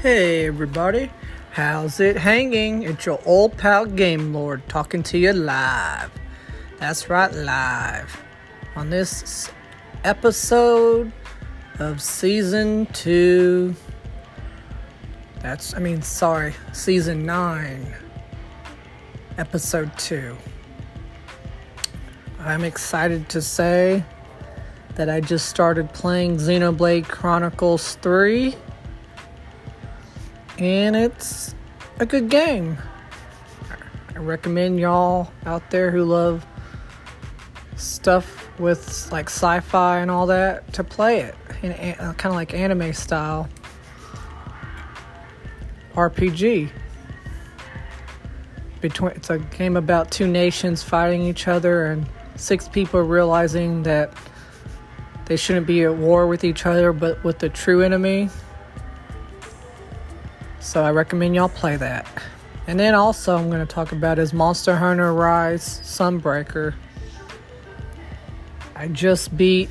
Hey everybody, how's it hanging? It's your old pal Game Lord talking to you live. That's right, live. On this episode of season two. That's, I mean, sorry, season nine, episode two. I'm excited to say that I just started playing Xenoblade Chronicles 3 and it's a good game. I recommend y'all out there who love stuff with like sci-fi and all that to play it in uh, kind of like anime style RPG. Between it's a game about two nations fighting each other and six people realizing that they shouldn't be at war with each other but with the true enemy so I recommend y'all play that. And then also I'm going to talk about is Monster Hunter Rise Sunbreaker. I just beat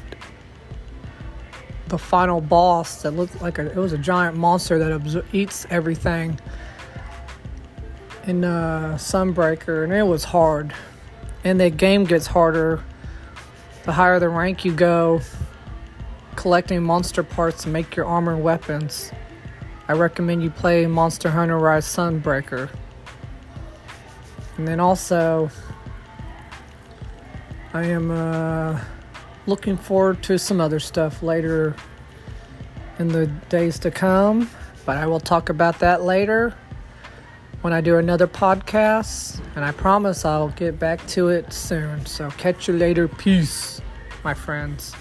the final boss that looked like a, it was a giant monster that absor- eats everything in uh, Sunbreaker, and it was hard. And the game gets harder the higher the rank you go, collecting monster parts to make your armor and weapons. I recommend you play Monster Hunter Rise Sunbreaker. And then also, I am uh, looking forward to some other stuff later in the days to come, but I will talk about that later when I do another podcast, and I promise I'll get back to it soon. So, catch you later. Peace, my friends.